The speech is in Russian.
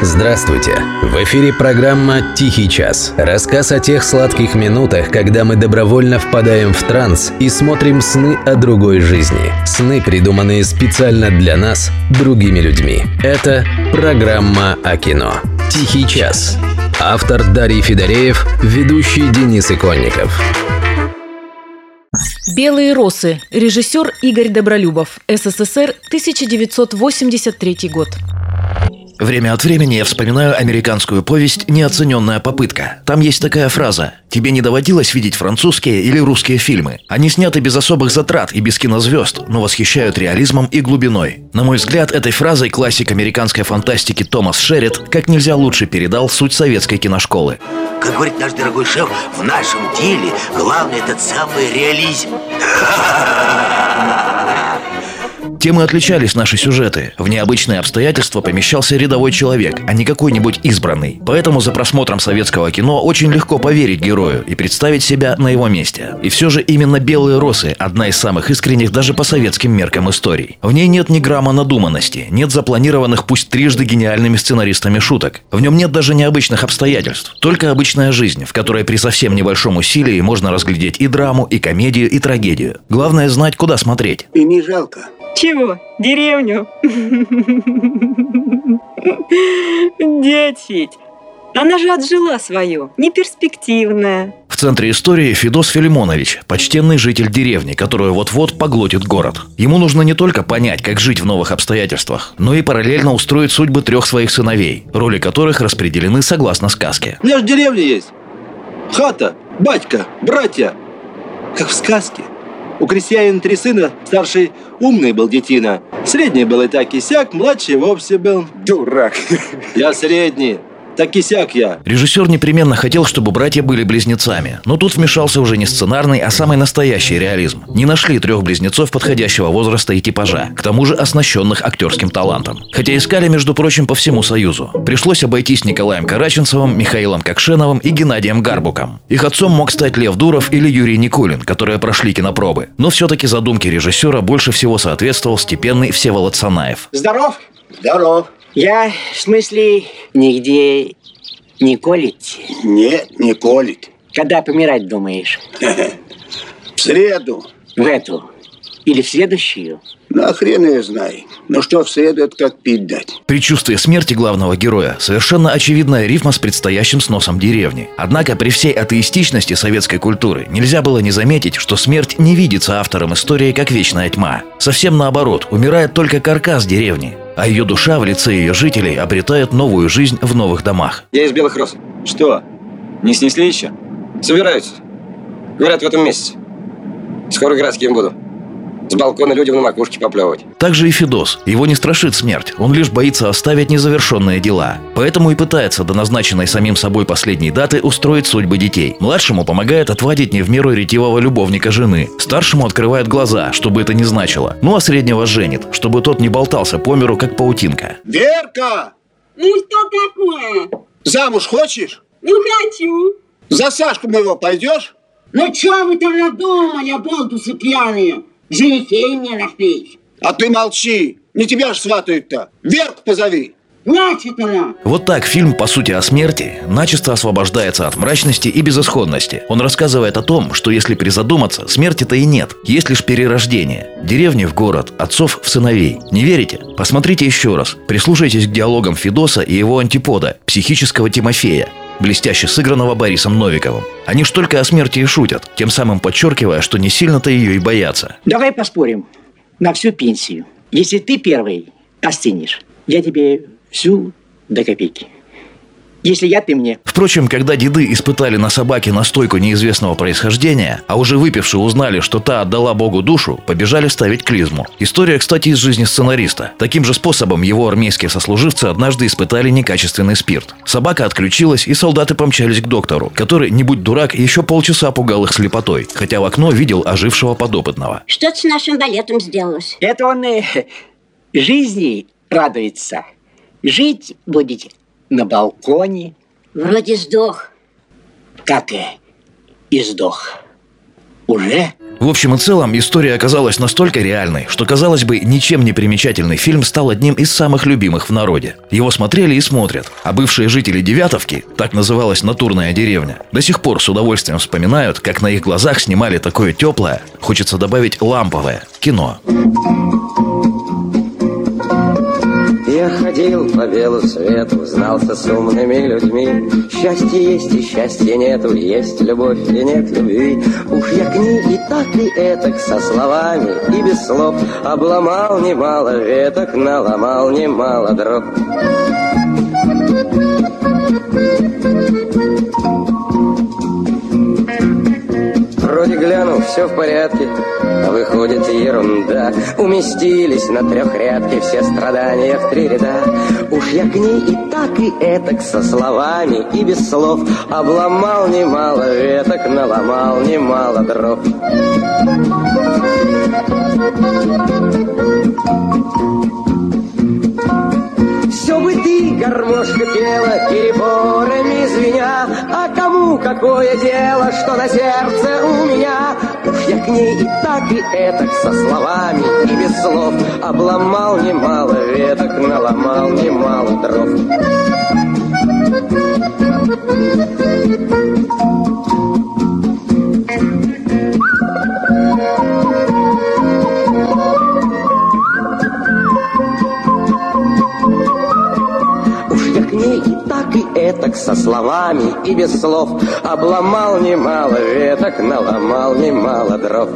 Здравствуйте! В эфире программа «Тихий час». Рассказ о тех сладких минутах, когда мы добровольно впадаем в транс и смотрим сны о другой жизни. Сны, придуманные специально для нас, другими людьми. Это программа о кино. «Тихий час». Автор Дарий Федореев, ведущий Денис Иконников. «Белые росы». Режиссер Игорь Добролюбов. СССР, 1983 год. Время от времени я вспоминаю американскую повесть «Неоцененная попытка». Там есть такая фраза «Тебе не доводилось видеть французские или русские фильмы? Они сняты без особых затрат и без кинозвезд, но восхищают реализмом и глубиной». На мой взгляд, этой фразой классик американской фантастики Томас Шеррит как нельзя лучше передал суть советской киношколы. Как говорит наш дорогой шеф, в нашем деле главный этот самый реализм. Тем и отличались наши сюжеты. В необычные обстоятельства помещался рядовой человек, а не какой-нибудь избранный. Поэтому за просмотром советского кино очень легко поверить герою и представить себя на его месте. И все же именно «Белые росы» – одна из самых искренних даже по советским меркам историй. В ней нет ни грамма надуманности, нет запланированных пусть трижды гениальными сценаристами шуток. В нем нет даже необычных обстоятельств, только обычная жизнь, в которой при совсем небольшом усилии можно разглядеть и драму, и комедию, и трагедию. Главное знать, куда смотреть. И не жалко. Чего? Деревню? Дядь она же отжила свое, неперспективная. В центре истории Федос Филимонович, почтенный житель деревни, которую вот-вот поглотит город. Ему нужно не только понять, как жить в новых обстоятельствах, но и параллельно устроить судьбы трех своих сыновей, роли которых распределены согласно сказке. У меня же деревня есть. Хата, батька, братья. Как в сказке. У крестьянина три сына, старший умный был детина. Средний был и так и сяк, младший вовсе был дурак. Я средний так и сяк я. Режиссер непременно хотел, чтобы братья были близнецами. Но тут вмешался уже не сценарный, а самый настоящий реализм. Не нашли трех близнецов подходящего возраста и типажа, к тому же оснащенных актерским талантом. Хотя искали, между прочим, по всему Союзу. Пришлось обойтись Николаем Караченцевым, Михаилом Кокшеновым и Геннадием Гарбуком. Их отцом мог стать Лев Дуров или Юрий Никулин, которые прошли кинопробы. Но все-таки задумке режиссера больше всего соответствовал степенный Всеволод Санаев. Здоров? Здоров. Я, в смысле, нигде не колите? Нет, не колит. Когда помирать думаешь? В среду. В эту? Или в следующую? На хрен я знаю. Но что в среду, это как пить дать. Предчувствие смерти главного героя – совершенно очевидная рифма с предстоящим сносом деревни. Однако при всей атеистичности советской культуры нельзя было не заметить, что смерть не видится автором истории как вечная тьма. Совсем наоборот, умирает только каркас деревни, а ее душа в лице ее жителей обретает новую жизнь в новых домах. Я из Белых Роз. Что? Не снесли еще? Собираются. Говорят, в этом месяце. Скоро городским буду. С балкона людям на макушке поплевывать. Также и Федос. Его не страшит смерть. Он лишь боится оставить незавершенные дела. Поэтому и пытается до назначенной самим собой последней даты устроить судьбы детей. Младшему помогает отводить не в меру ретивого любовника жены. Старшему открывает глаза, чтобы это не значило. Ну а среднего женит, чтобы тот не болтался по миру, как паутинка. Верка! Ну что такое? Замуж хочешь? Ну хочу. За Сашку моего пойдешь? Ну что вы там надумали, болтусы пьяные? Женихей мне нашлись. А ты молчи. Не тебя ж сватают-то. Верку позови. Она. Вот так фильм, по сути, о смерти, начисто освобождается от мрачности и безысходности. Он рассказывает о том, что если призадуматься, смерти-то и нет, есть лишь перерождение. Деревни в город, отцов в сыновей. Не верите? Посмотрите еще раз. Прислушайтесь к диалогам Федоса и его антипода, психического Тимофея блестяще сыгранного Борисом Новиковым. Они ж только о смерти и шутят, тем самым подчеркивая, что не сильно-то ее и боятся. Давай поспорим на всю пенсию. Если ты первый остынешь, я тебе всю до копейки. Если я, ты мне. Впрочем, когда деды испытали на собаке настойку неизвестного происхождения, а уже выпившие узнали, что та отдала Богу душу, побежали ставить клизму. История, кстати, из жизни сценариста. Таким же способом его армейские сослуживцы однажды испытали некачественный спирт. Собака отключилась, и солдаты помчались к доктору, который, не будь дурак, еще полчаса пугал их слепотой, хотя в окно видел ожившего подопытного. Что с нашим балетом сделалось? Это он э, жизни радуется. Жить будете на балконе. Вроде сдох. Как и, и сдох. Уже? В общем и целом, история оказалась настолько реальной, что, казалось бы, ничем не примечательный фильм стал одним из самых любимых в народе. Его смотрели и смотрят, а бывшие жители Девятовки, так называлась натурная деревня, до сих пор с удовольствием вспоминают, как на их глазах снимали такое теплое, хочется добавить ламповое, кино. Я ходил по белу свету, знался с умными людьми. Счастье есть и счастья нету, есть любовь и нет любви. Уж я к ней и так и этак со словами и без слов Обломал немало веток, наломал немало дров. Вроде все в порядке, а выходит ерунда. Уместились на трехрядке все страдания в три ряда. Уж я к ней и так, и этак со словами и без слов Обломал немало веток, наломал немало дров. Все бы ты, гармошка, пела, переборами звеня, А кому какое дело, что на сердце у меня? Я к ней и так, и этак со словами и без слов Обломал немало веток, наломал немало дров. Уж со словами и без слов Обломал немало веток, наломал немало дров.